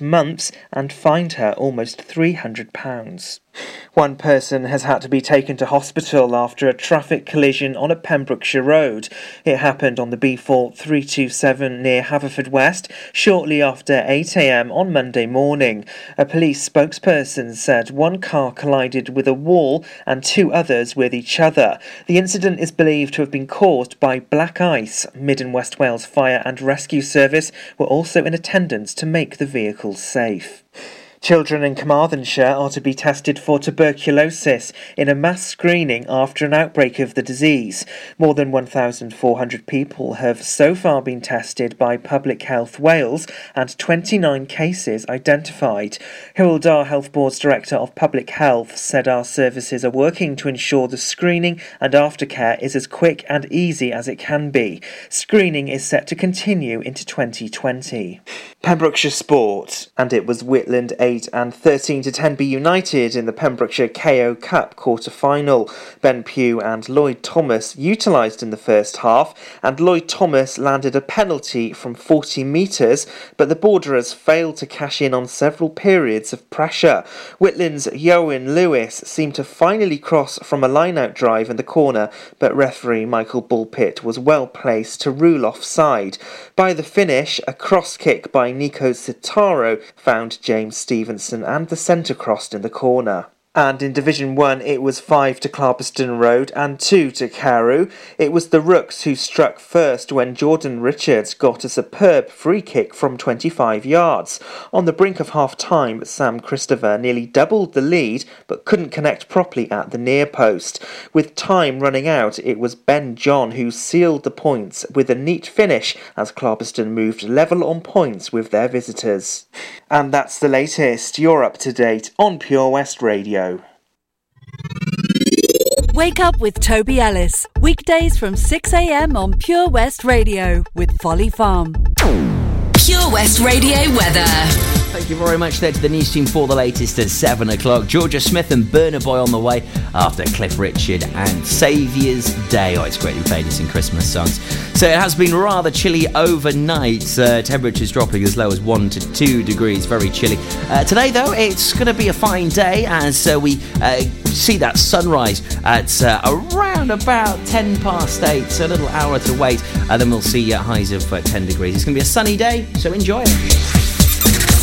months and fined her almost £300. One person has had to be taken to hospital after a traffic collision on a Pembrokeshire road. It happened on the B4 327 near Haverfordwest shortly after 8am on Monday morning. A police spokesperson said one car collided with a wall and two others with each other. The incident is believed to have been caused by black ice. Mid and West Wales Fire and Rescue Service were also in attendance to make the vehicles safe. Children in Carmarthenshire are to be tested for tuberculosis in a mass screening after an outbreak of the disease. More than 1,400 people have so far been tested by Public Health Wales and 29 cases identified. Hywel Health Board's Director of Public Health said our services are working to ensure the screening and aftercare is as quick and easy as it can be. Screening is set to continue into 2020. Pembrokeshire Sport, and it was Whitland 8 and 13 to Tenby United in the Pembrokeshire KO Cup quarter final. Ben Pugh and Lloyd Thomas utilised in the first half, and Lloyd Thomas landed a penalty from 40 metres, but the Borderers failed to cash in on several periods of pressure. Whitland's Yowen Lewis seemed to finally cross from a line out drive in the corner, but referee Michael Bullpitt was well placed to rule offside. By the finish, a cross kick by Nico Citaro found James Stevenson and the centre crossed in the corner. And in Division 1, it was 5 to Clarbeston Road and 2 to Carew. It was the Rooks who struck first when Jordan Richards got a superb free kick from 25 yards. On the brink of half time, Sam Christopher nearly doubled the lead but couldn't connect properly at the near post. With time running out, it was Ben John who sealed the points with a neat finish as Clarbeston moved level on points with their visitors. And that's the latest. You're up to date on Pure West Radio. Wake up with Toby Ellis. Weekdays from 6am on Pure West Radio with Folly Farm. Pure West Radio weather. Thank you very much there to the news team for the latest at 7 o'clock. Jorja Smith and Burna Boy on the way after Cliff Richard and Saviour's Day. Oh, it's great we played this in Christmas songs. So it has been rather chilly overnight. Uh, temperatures dropping as low as 1 to 2 degrees. Very chilly. Uh, today, though, it's going to be a fine day as uh, we uh, see that sunrise at uh, around about 10 past 8. So a little hour to wait. And then we'll see highs of 10 degrees. It's going to be a sunny day, so enjoy it.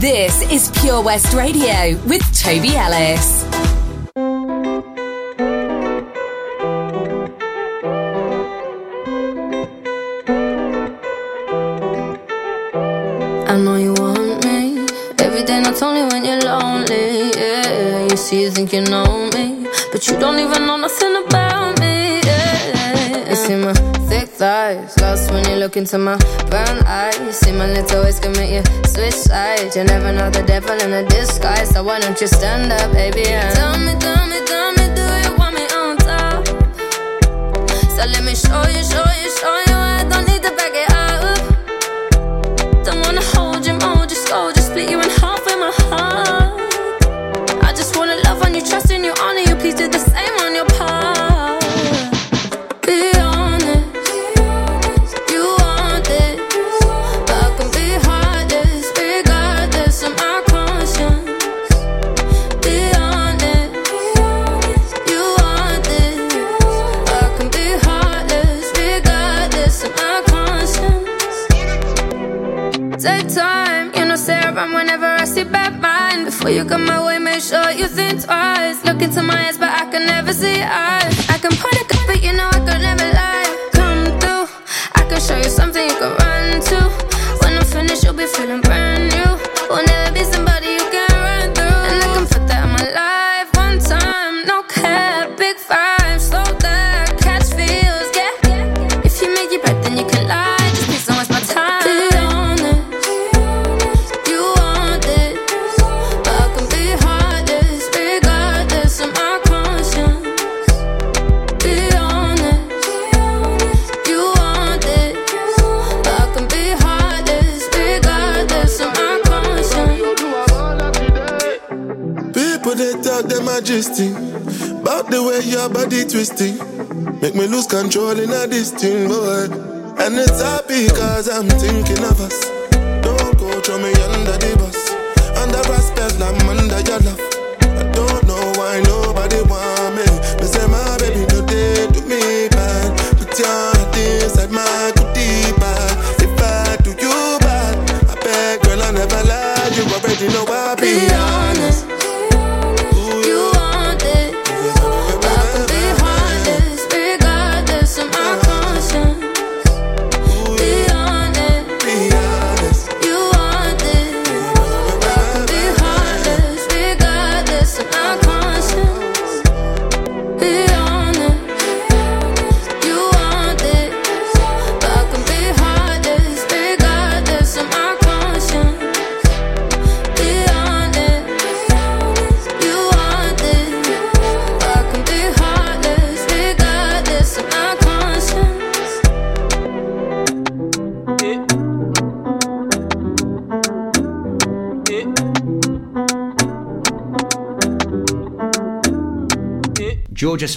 This is Pure West Radio with Toby Ellis. I know you want me every day, not only when you're lonely. Yeah, you see, you think you know into my brown eyes. See my little ways commit you switch sides. You never know the devil in a disguise, so why don't you stand up, baby? And tell me, tell me, tell me, do you want me on top? So let me show you, show you, show you. I don't need to back it twice. Look into my eyes, but I can never see eyes. Them About the way your body twisting. Make me lose control in a this boy And it's happy cause I'm thinking of us. Don't go throw me under the bus. Under respect, I'm under your love. I don't know why nobody want me. Me say my baby no do me bad. Put your heart inside my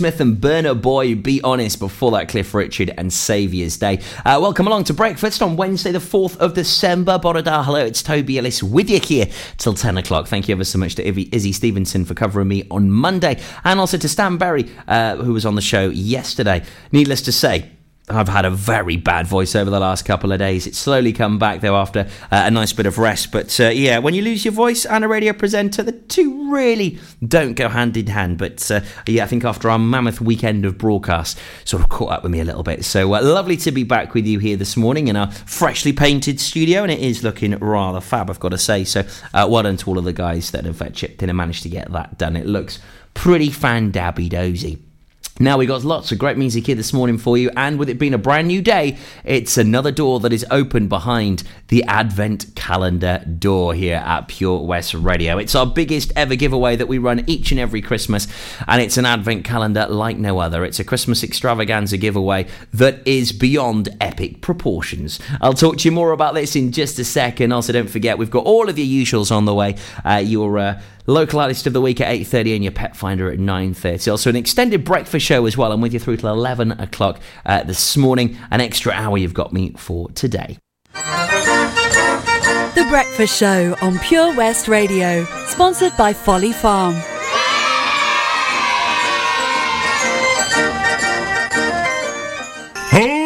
Smith and Burna Boy, be honest, before that, Cliff Richard and Saviour's Day. Uh, welcome along to breakfast on Wednesday, the 4th of December. Bore da, hello, it's Toby Ellis with you here till 10 o'clock. Thank you ever so much to Izzy, Stevenson for covering me on Monday, and also to Stan Berry, uh, who was on the show yesterday. Needless to say, I've had a very bad voice over the last couple of days. It's slowly come back though after uh, a nice bit of rest. But uh, yeah, when you lose your voice and a radio presenter, the two really don't go hand in hand. But uh, yeah, I think after our mammoth weekend of broadcast, sort of caught up with me a little bit. So uh, lovely to be back with you here this morning in our freshly painted studio, and it is looking rather fab, I've got to say. So uh, well done to all of the guys that have uh, chipped in and managed to get that done. It looks pretty fan dabby dozy. Now, we got lots of great music here this morning for you, and with it being a brand new day, it's another door that is open behind the Advent calendar door here at Pure West Radio. It's our biggest ever giveaway that we run each and every Christmas, and it's an Advent calendar like no other. It's a Christmas extravaganza giveaway that is beyond epic proportions. I'll talk to you more about this in just a second. Also, don't forget, we've got all of your usuals on the way. Uh, your uh, local artist of the week at 8.30 and your pet finder at 9.30 also an extended breakfast show as well. I'm with you through till 11 o'clock uh, this morning. An extra hour you've got me for today. The Breakfast Show on Pure West Radio, sponsored by Folly Farm.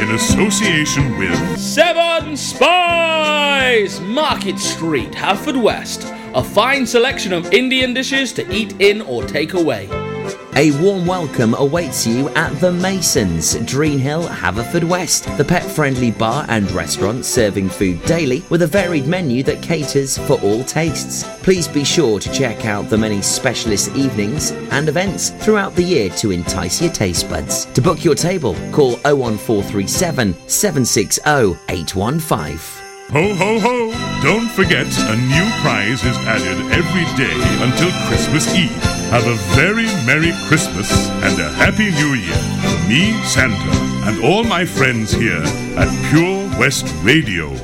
in association with Seven Spice! Market Street, Haverfordwest. A fine selection of Indian dishes to eat in or take away. A warm welcome awaits you at The Masons, Dreen Hill, Haverfordwest, the pet friendly bar and restaurant serving food daily with a varied menu that caters for all tastes. Please be sure to check out the many specialist evenings and events throughout the year to entice your taste buds. To book your table, call 01437 760 815. Ho ho ho! Don't forget, a new prize is added every day until Christmas Eve. Have a very Merry Christmas and a Happy New Year from me, Santa, and all my friends here at Pure West Radio.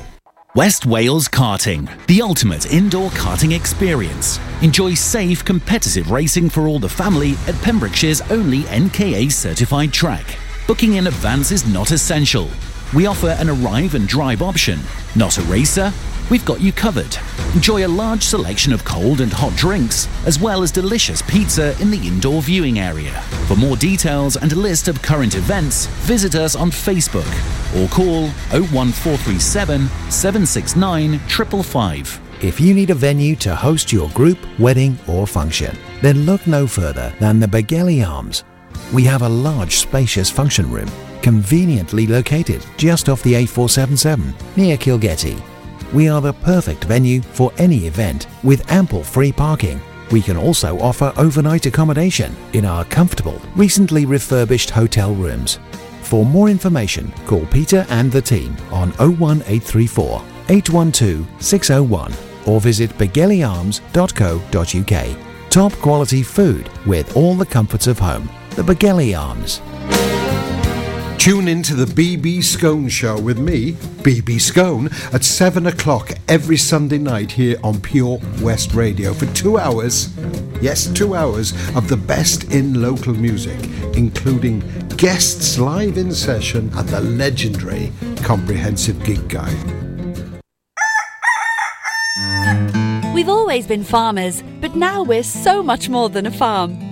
West Wales Karting, the ultimate indoor karting experience. Enjoy safe, competitive racing for all the family at Pembrokeshire's only NKA certified track. Booking in advance is not essential. We offer an arrive and drive option. Not a racer? We've got you covered. Enjoy a large selection of cold and hot drinks, as well as delicious pizza in the indoor viewing area. For more details and a list of current events, visit us on Facebook or call 01437 769 555. If you need a venue to host your group, wedding, or function, then look no further than the Begelly Arms. We have a large, spacious function room conveniently located just off the A477 near Kilgetty. We are the perfect venue for any event with ample free parking. We can also offer overnight accommodation in our comfortable, recently refurbished hotel rooms. For more information, call Peter and the team on 01834 812 601 or visit begellyarms.co.uk. Top quality food with all the comforts of home. The Begelly Arms. Tune in to the BB Scone Show with me, BB Scone, at 7 o'clock every Sunday night here on Pure West Radio for two hours. Yes, two hours of the best in local music, including guests live in session and the legendary Comprehensive Gig Guide. We've always been farmers, but now we're so much more than a farm.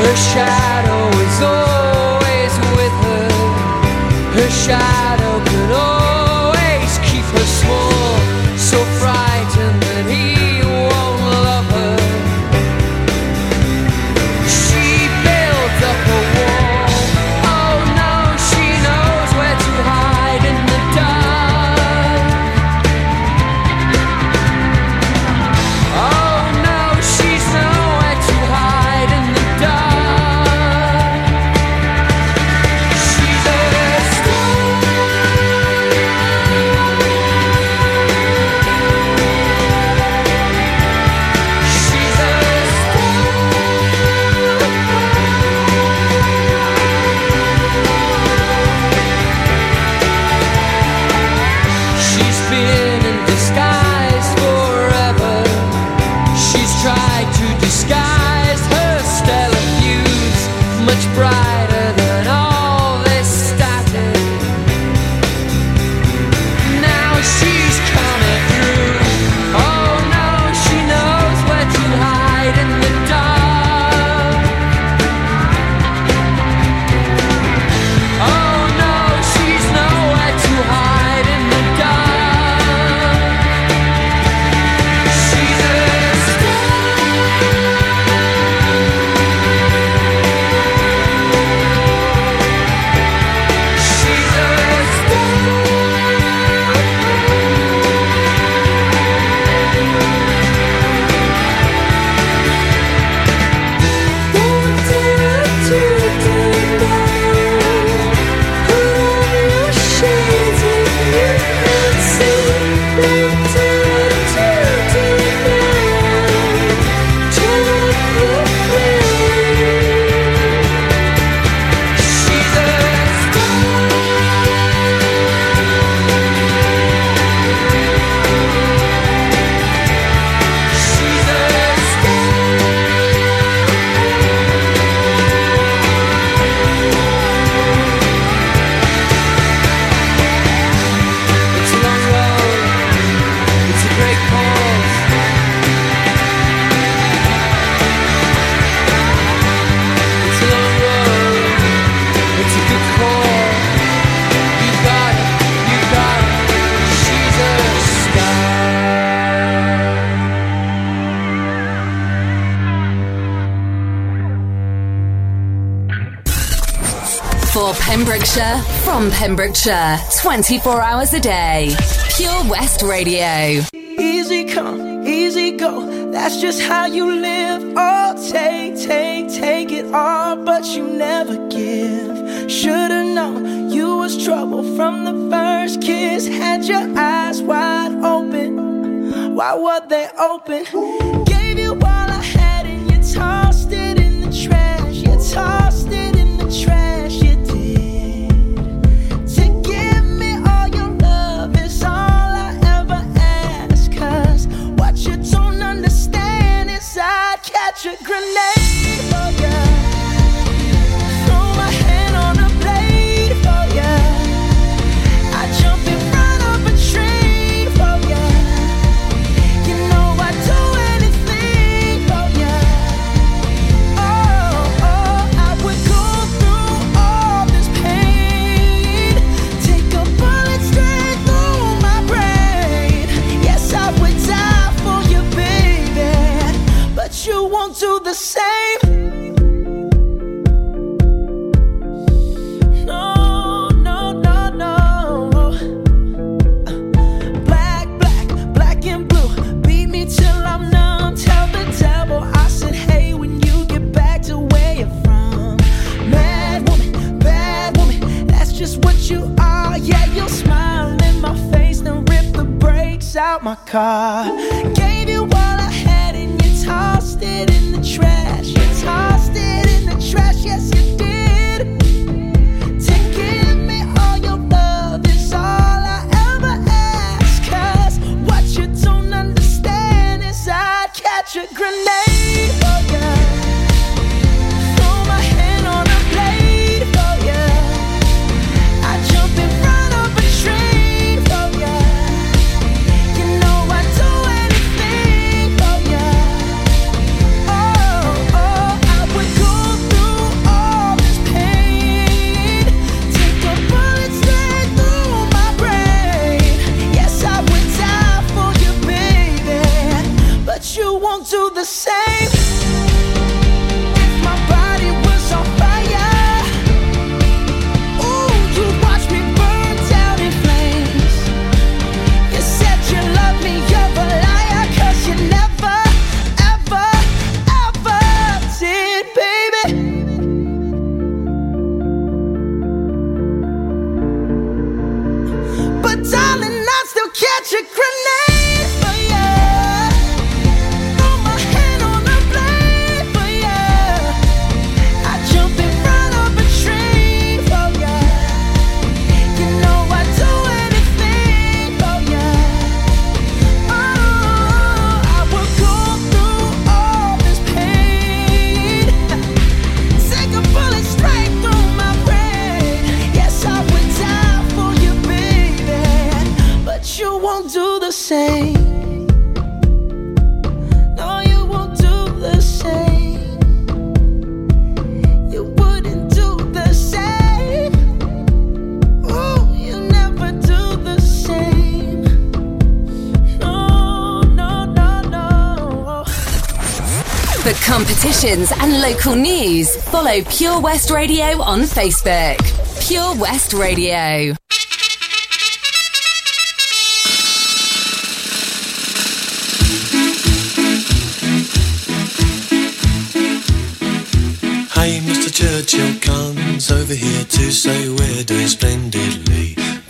Her shadow is always with her. Her shadow Pembrokeshire, 24 hours a day. Pure West Radio. Easy come, easy go. That's just how you live. Oh, take, take, take it all, but you never give. Should've known you was trouble from the first kiss. Had your eyes wide open. Why were they open? catch a grenade. And local news. Follow Pure West Radio on Facebook. Pure West Radio. Hey, Mr. Churchill comes over here to say we're doing splendidly.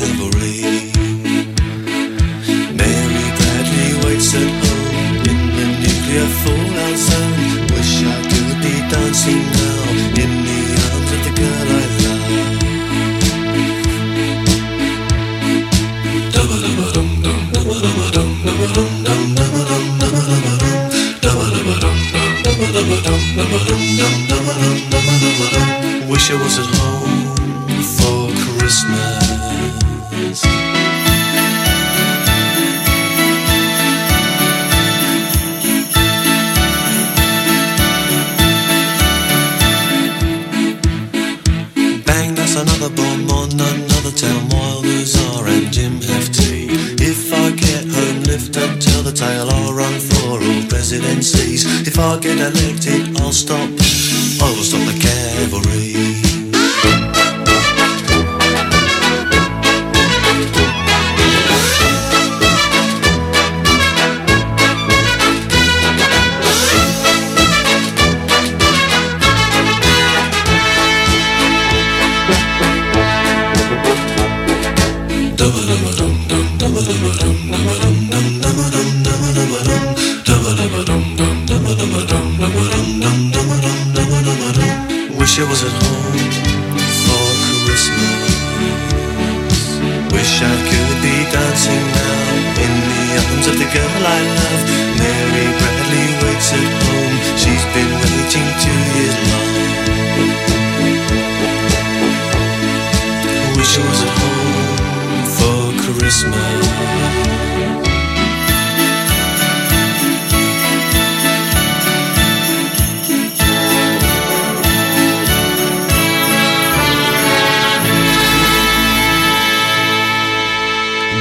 reverie.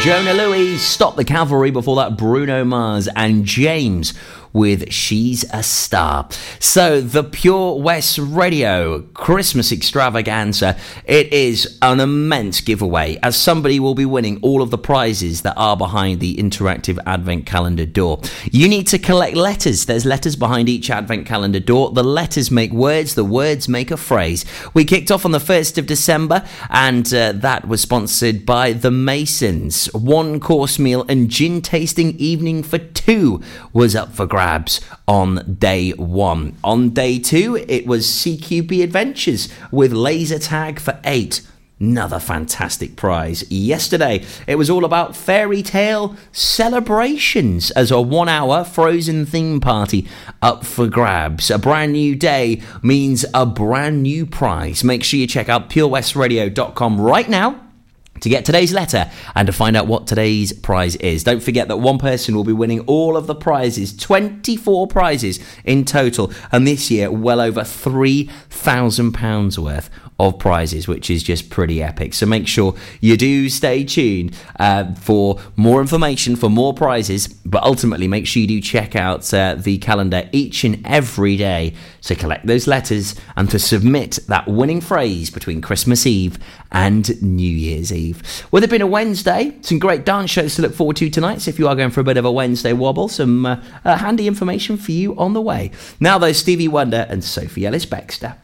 Jona Lewie, Stop the Cavalry, before that Bruno Mars and James with She's a Star. So, the Pure West Radio Christmas extravaganza, it is an immense giveaway as somebody will be winning all of the prizes that are behind the interactive advent calendar door. You need to collect letters. There's letters behind each advent calendar door. The letters make words, the words make a phrase. We kicked off on the 1st of December and uh, that was sponsored by the Masons. One course meal and gin tasting evening for two was up for grabs on day one. On day two, it was CQB Adventures with laser tag for eight. Another fantastic prize. Yesterday, it was all about fairy tale celebrations as a one hour frozen theme party up for grabs. A brand new day means a brand new prize. Make sure you check out purewestradio.com right now to get today's letter and to find out what today's prize is. Don't forget that one person will be winning all of the prizes, 24 prizes in total, and this year, well over £3,000 worth of prizes, which is just pretty epic. So make sure you do stay tuned uh, for more information, for more prizes, but ultimately make sure you do check out uh, the calendar each and every day to collect those letters and to submit that winning phrase between Christmas Eve and New Year's Eve. With it being a Wednesday, some great dance shows to look forward to tonight. So if you are going for a bit of a Wednesday wobble, some uh, uh, handy information for you on the way. Now, though, Stevie Wonder and Sophie Ellis Bextor.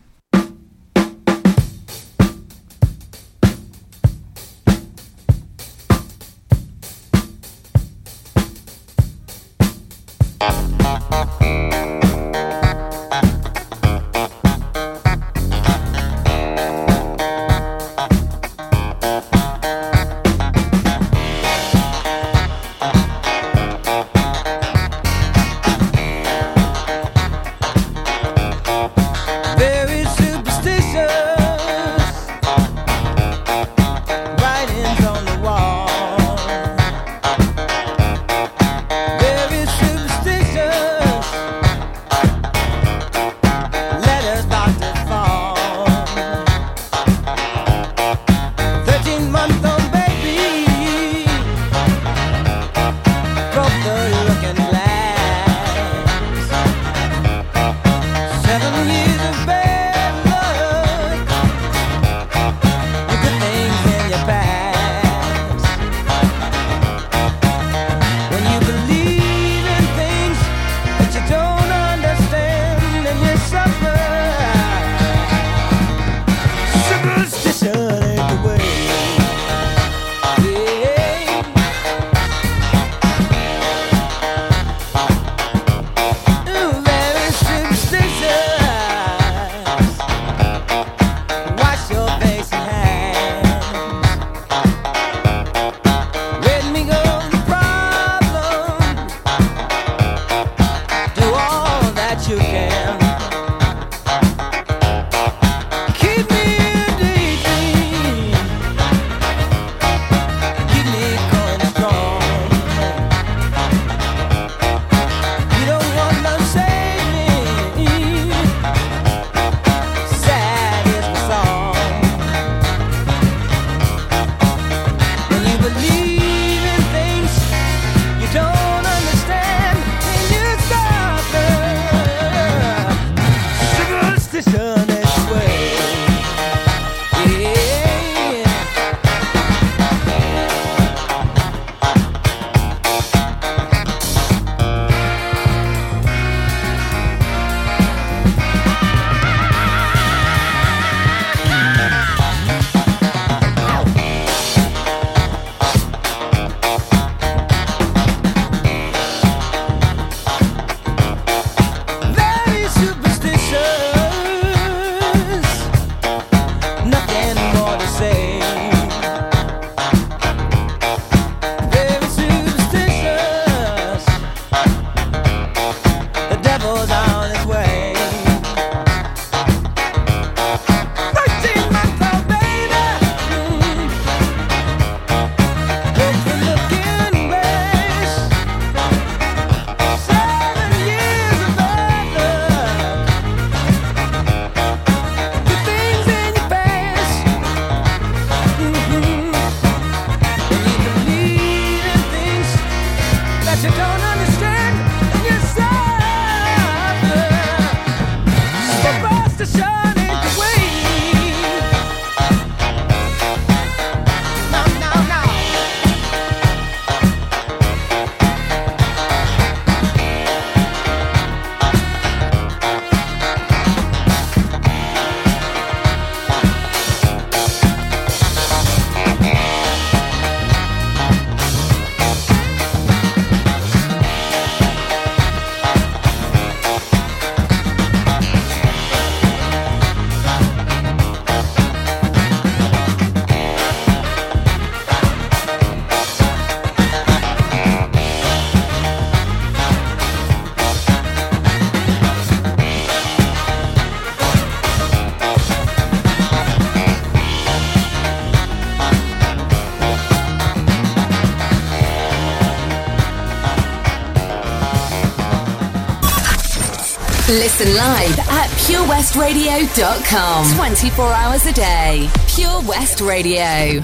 purewestradio.com. 24 hours a day. Pure West Radio.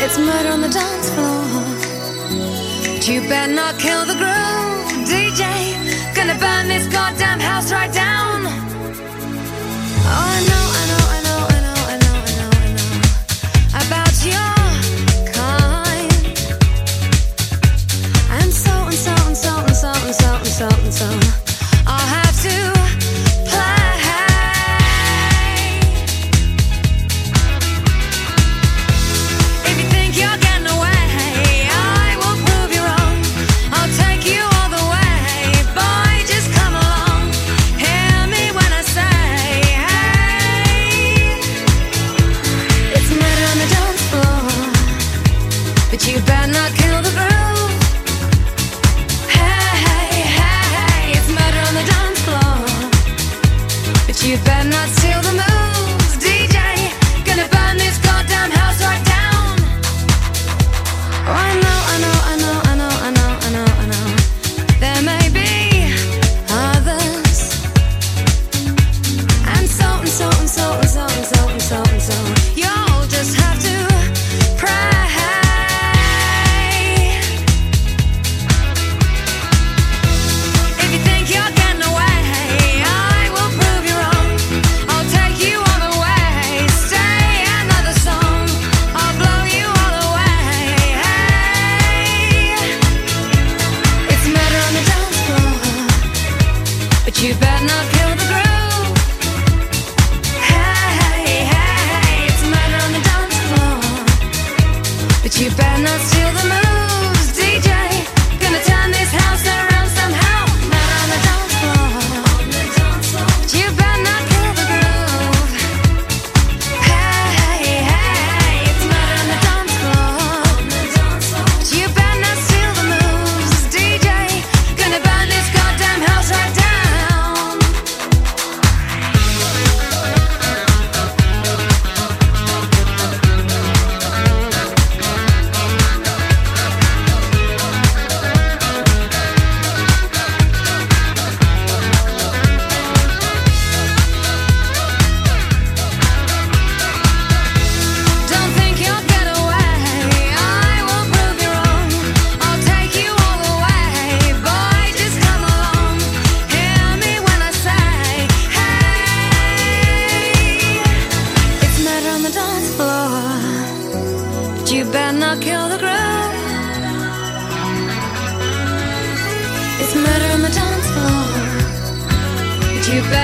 It's murder on the dance floor. But you better not kill the groove, DJ. Gonna burn this goddamn house right down. Oh, I know, I know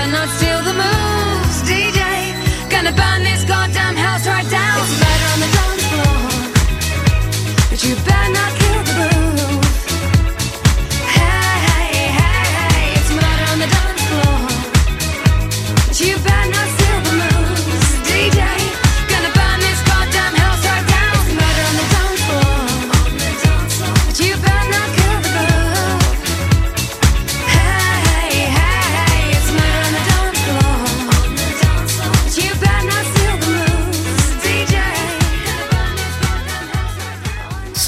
better not steal the moves, DJ. Gonna burn this goddamn house right down. It's murder on the dance floor, but you better not kill the.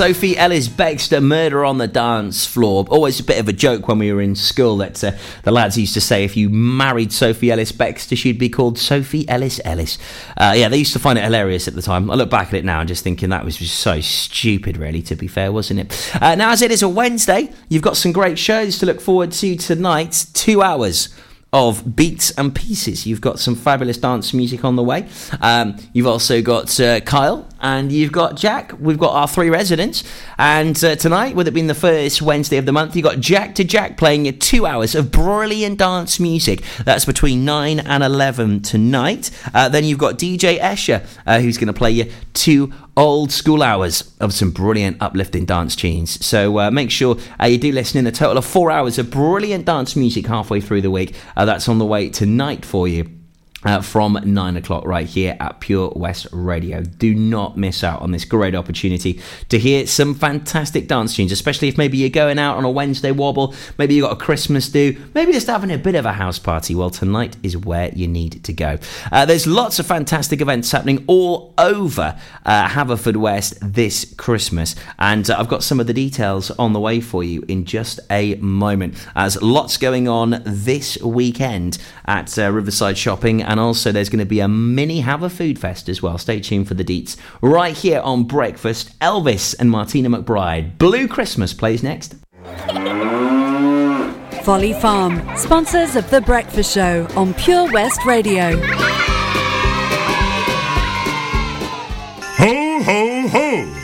Sophie Ellis Bextor, Murder on the Dance Floor. Always a bit of a joke when we were in school that uh, the lads used to say if you married Sophie Ellis Bextor, she'd be called Sophie Ellis Ellis. Uh, yeah, they used to find it hilarious at the time. I look back at it now and just thinking that was just so stupid, really, to be fair, wasn't it? Uh, now, as it is a Wednesday, you've got some great shows to look forward to tonight. Two hours of beats and pieces. You've got some fabulous dance music on the way. Um, you've also got uh, Kyle and you've got Jack. We've got our three residents. And uh, tonight, with it being the first Wednesday of the month, you've got Jack to Jack playing you two hours of brilliant dance music. That's between 9 and 11 tonight. Uh, then you've got DJ Escher, uh, who's going to play you two old school hours of some brilliant uplifting dance tunes. So uh, make sure uh, you do listen in a total of four hours of brilliant dance music halfway through the week. Uh, that's on the way tonight for you. Uh, from nine o'clock right here at Pure West Radio. Do not miss out on this great opportunity to hear some fantastic dance tunes, especially if maybe you're going out on a Wednesday wobble, maybe you've got a Christmas do, maybe just having a bit of a house party. Well, tonight is where you need to go. Uh, there's lots of fantastic events happening all over uh, Haverfordwest this Christmas, and uh, I've got some of the details on the way for you in just a moment. As lots going on this weekend at uh, Riverside Shopping and also there's going to be a mini Have a Food Fest as well. Stay tuned for the deets. Right here on Breakfast, Elvis and Martina McBride. Blue Christmas plays next. Folly Farm, sponsors of The Breakfast Show on Pure West Radio. Ho, ho, ho!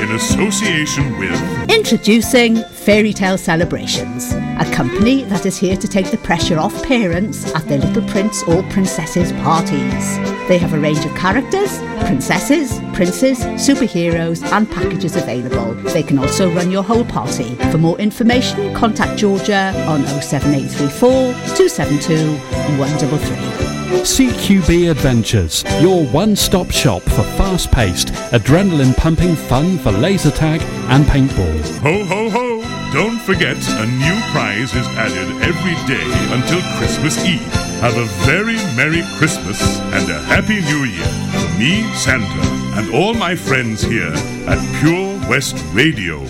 in association with Introducing Fairy Tale Celebrations, a company that is here to take the pressure off parents at their little prince or princesses parties. They have a range of characters, princesses, princes, superheroes, and packages available. They can also run your whole party. For more information, contact Georgia on 07834 272 133. CQB Adventures, your one stop shop for fast paced, adrenaline pumping fun for laser tag and paintballs. Ho, ho, ho! Don't forget, a new prize is added every day until Christmas Eve. Have a very Merry Christmas and a Happy New Year from me, Santa, and all my friends here at Pure West Radio.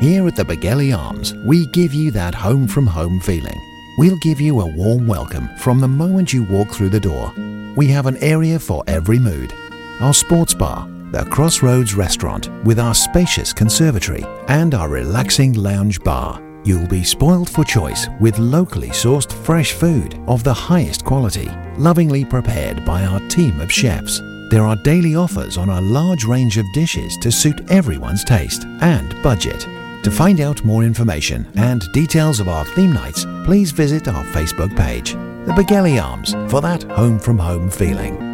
Here at the Begelly Arms, we give you that home from home feeling. We'll give you a warm welcome from the moment you walk through the door. We have an area for every mood. Our sports bar, the Crossroads restaurant with our spacious conservatory, and our relaxing lounge bar. You'll be spoiled for choice with locally sourced fresh food of the highest quality, lovingly prepared by our team of chefs. There are daily offers on a large range of dishes to suit everyone's taste and budget. To find out more information and details of our theme nights, please visit our Facebook page, The Begelly Arms, for that home from home feeling.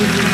Christmas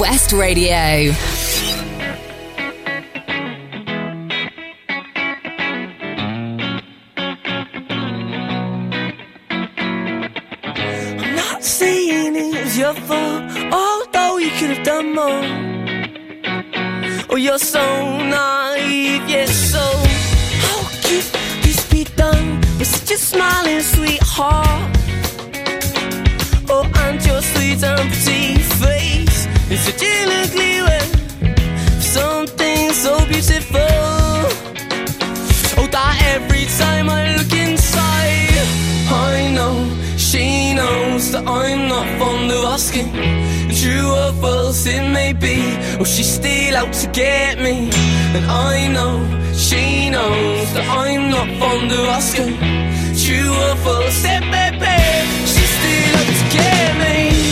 West Radio. I'm not saying it was your fault, although you could have done more. Oh, you're so naive, yes, so how could this be done with such a smiling sweetheart? Oh, and your sweet and pretty an ugly way. Something so beautiful. Oh, that every time I look inside, I know she knows that I'm not fond of asking. True or false it may be, or she's still out to get me. And I know she knows that I'm not fond of asking. True or false it may be, she's still And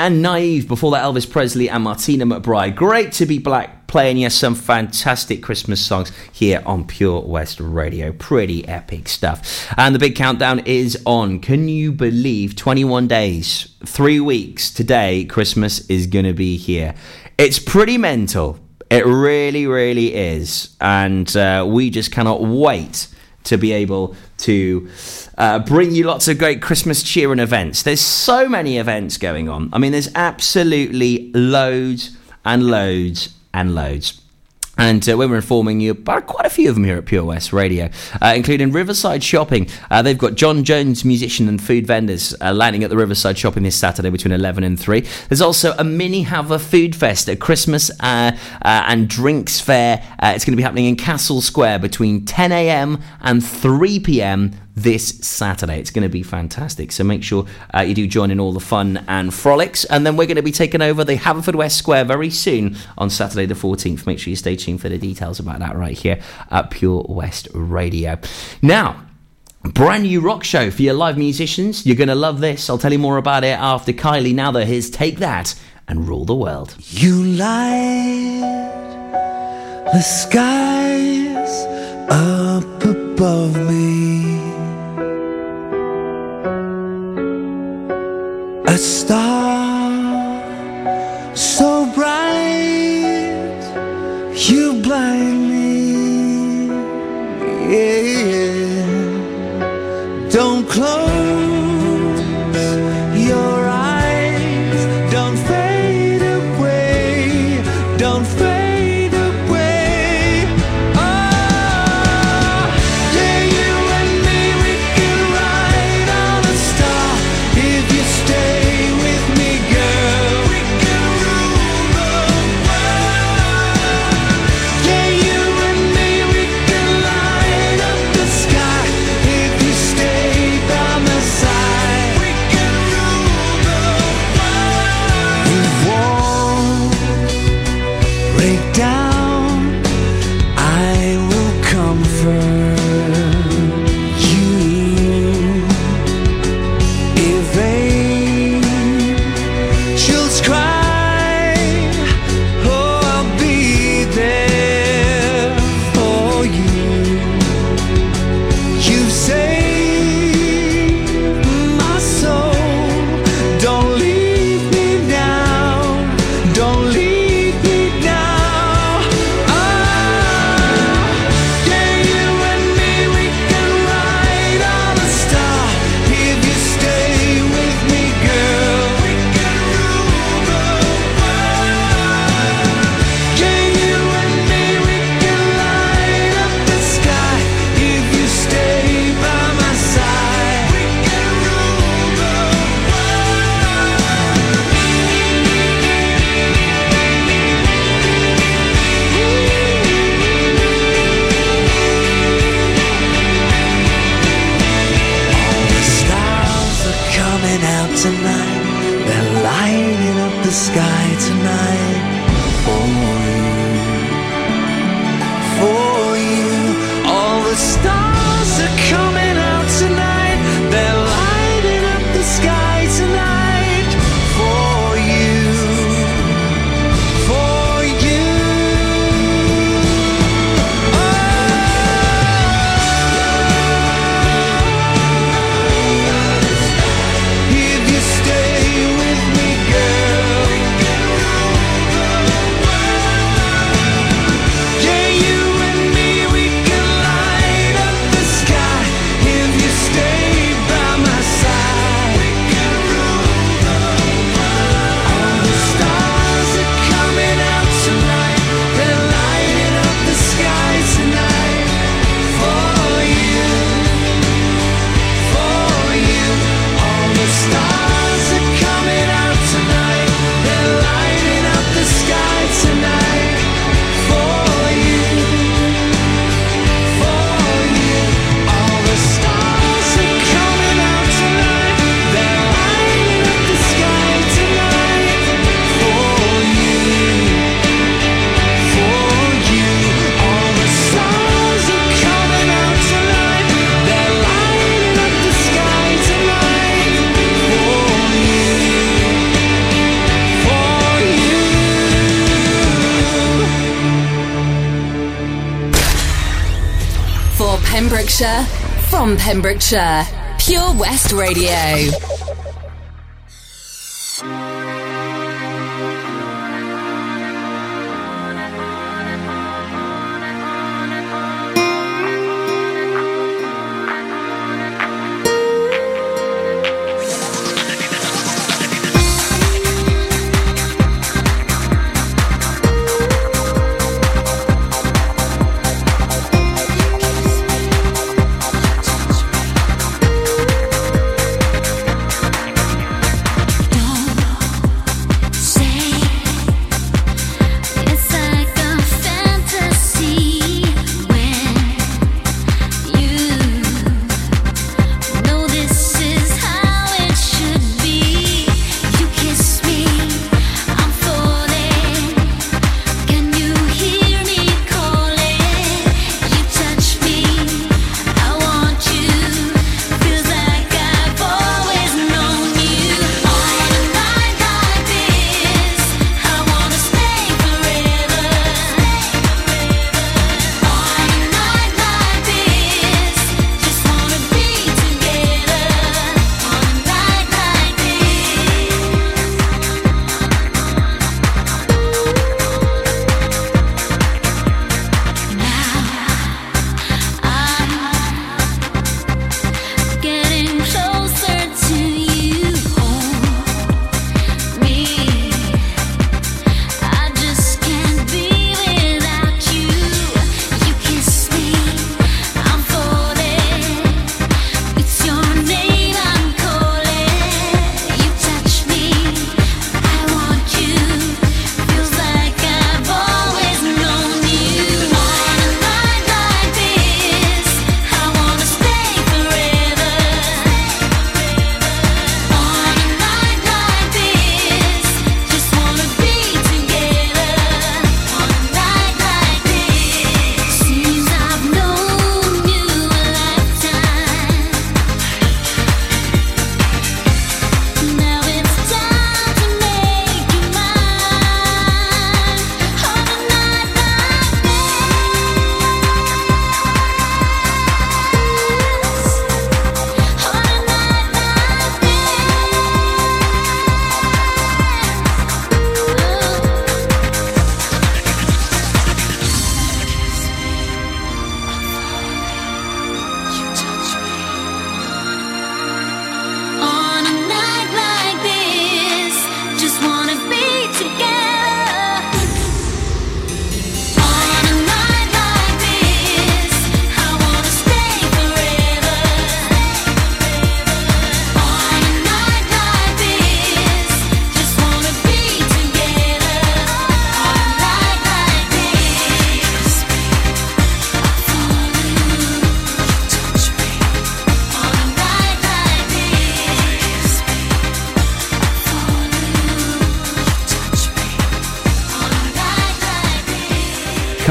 and Naive before that Elvis Presley and Martina McBride. Great to be black playing you some fantastic Christmas songs here on Pure West Radio. Pretty epic stuff. And the big countdown is on. Can you believe 21 days, three weeks today, Christmas is going to be here? It's pretty mental. It really, really is. And uh, we just cannot wait to be able to uh, bring you lots of great Christmas cheer and events. There's so many events going on. I mean, there's absolutely loads and loads and loads. And uh, we were informing you about quite a few of them here at Pure West Radio, uh, including Riverside Shopping. Uh, they've got John Jones, musician and food vendors, uh, landing at the Riverside Shopping this Saturday between 11 and 3. There's also a mini Have a Food Fest, a Christmas uh, uh, and drinks fair. It's going to be happening in Castle Square between 10 a.m. and 3 p.m this Saturday. It's going to be fantastic. So make sure uh, you do join in all the fun and frolics. And then we're going to be taking over the Haverfordwest Square very soon on Saturday the 14th. Make sure you stay tuned for the details about that right here at Pure West Radio. Now, Brand new rock show for your live musicians. You're going to love this. I'll tell you more about it after Kylie Now Here's Take That and Rule the World. You light the skies up above me. A star so bright, you blind Pure West Radio.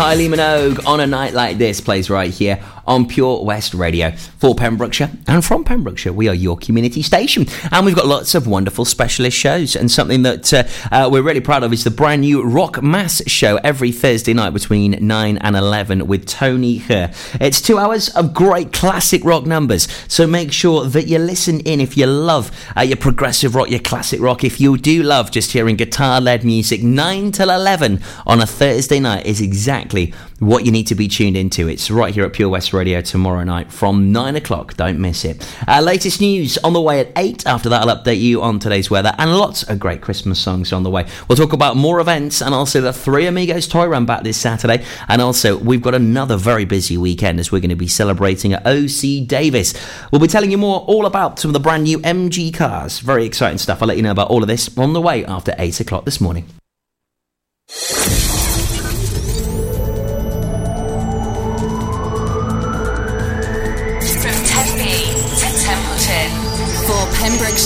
Kylie Minogue on a night like this plays right here on Pure West Radio for Pembrokeshire and from Pembrokeshire. We are your community station and we've got lots of wonderful specialist shows. And something that uh, uh, we're really proud of is the brand new Rock Mass show every Thursday night between 9 and 11 with Tony Her. It's two hours of great classic rock numbers. So make sure that you listen in if you love uh, your progressive rock, your classic rock. If you do love just hearing guitar led music, 9 till 11 on a Thursday night is exactly what you need to be tuned into. It's right here at Pure West Radio tomorrow night from 9 o'clock. Don't miss it. Uh, latest news on the way at 8. After that, I'll update you on today's weather and lots of great Christmas songs on the way. We'll talk about more events and also the Three Amigos Toy Run back this Saturday. And also, we've got another very busy weekend as we're going to be celebrating at OC Davies. We'll be telling you more all about some of the brand new MG cars. Very exciting stuff. I'll let you know about all of this on the way after 8 o'clock this morning.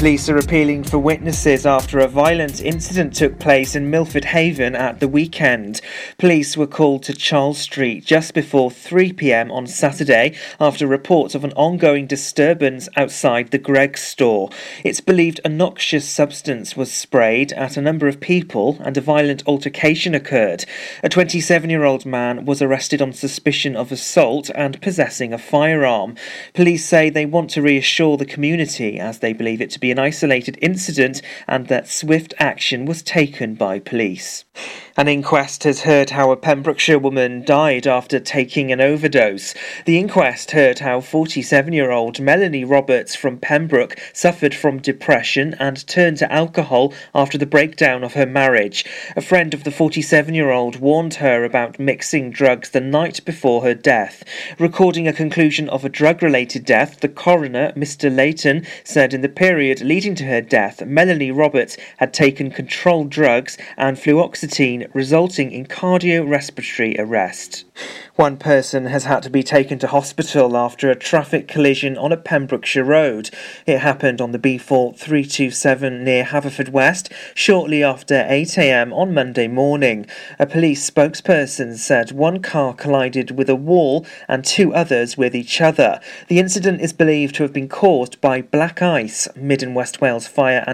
Police are appealing for witnesses after a violent incident took place in Milford Haven at the weekend. Police were called to Charles Street just before 3 pm on Saturday after reports of an ongoing disturbance outside the Greggs store. It's believed a noxious substance was sprayed at a number of people and a violent altercation occurred. A 27 year old man was arrested on suspicion of assault and possessing a firearm. Police say they want to reassure the community as they believe it to be an isolated incident and that swift action was taken by police. An inquest has heard how a Pembrokeshire woman died after taking an overdose. The inquest heard how 47 year old Melanie Roberts from Pembroke suffered from depression and turned to alcohol after the breakdown of her marriage. A friend of the 47 year old warned her about mixing drugs the night before her death. Recording a conclusion of a drug related death, the coroner, Mr. Layton, said in the period leading to her death, Melanie Roberts had taken controlled drugs and fluoxetine, resulting in cardiorespiratory arrest. One person has had to be taken to hospital after a traffic collision on a Pembrokeshire road. It happened on the B4 327 near Haverfordwest shortly after 8am on Monday morning. A police spokesperson said one car collided with a wall and two others with each other. The incident is believed to have been caused by black ice. Mid and West Wales Fire and